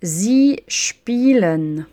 Sie spielen.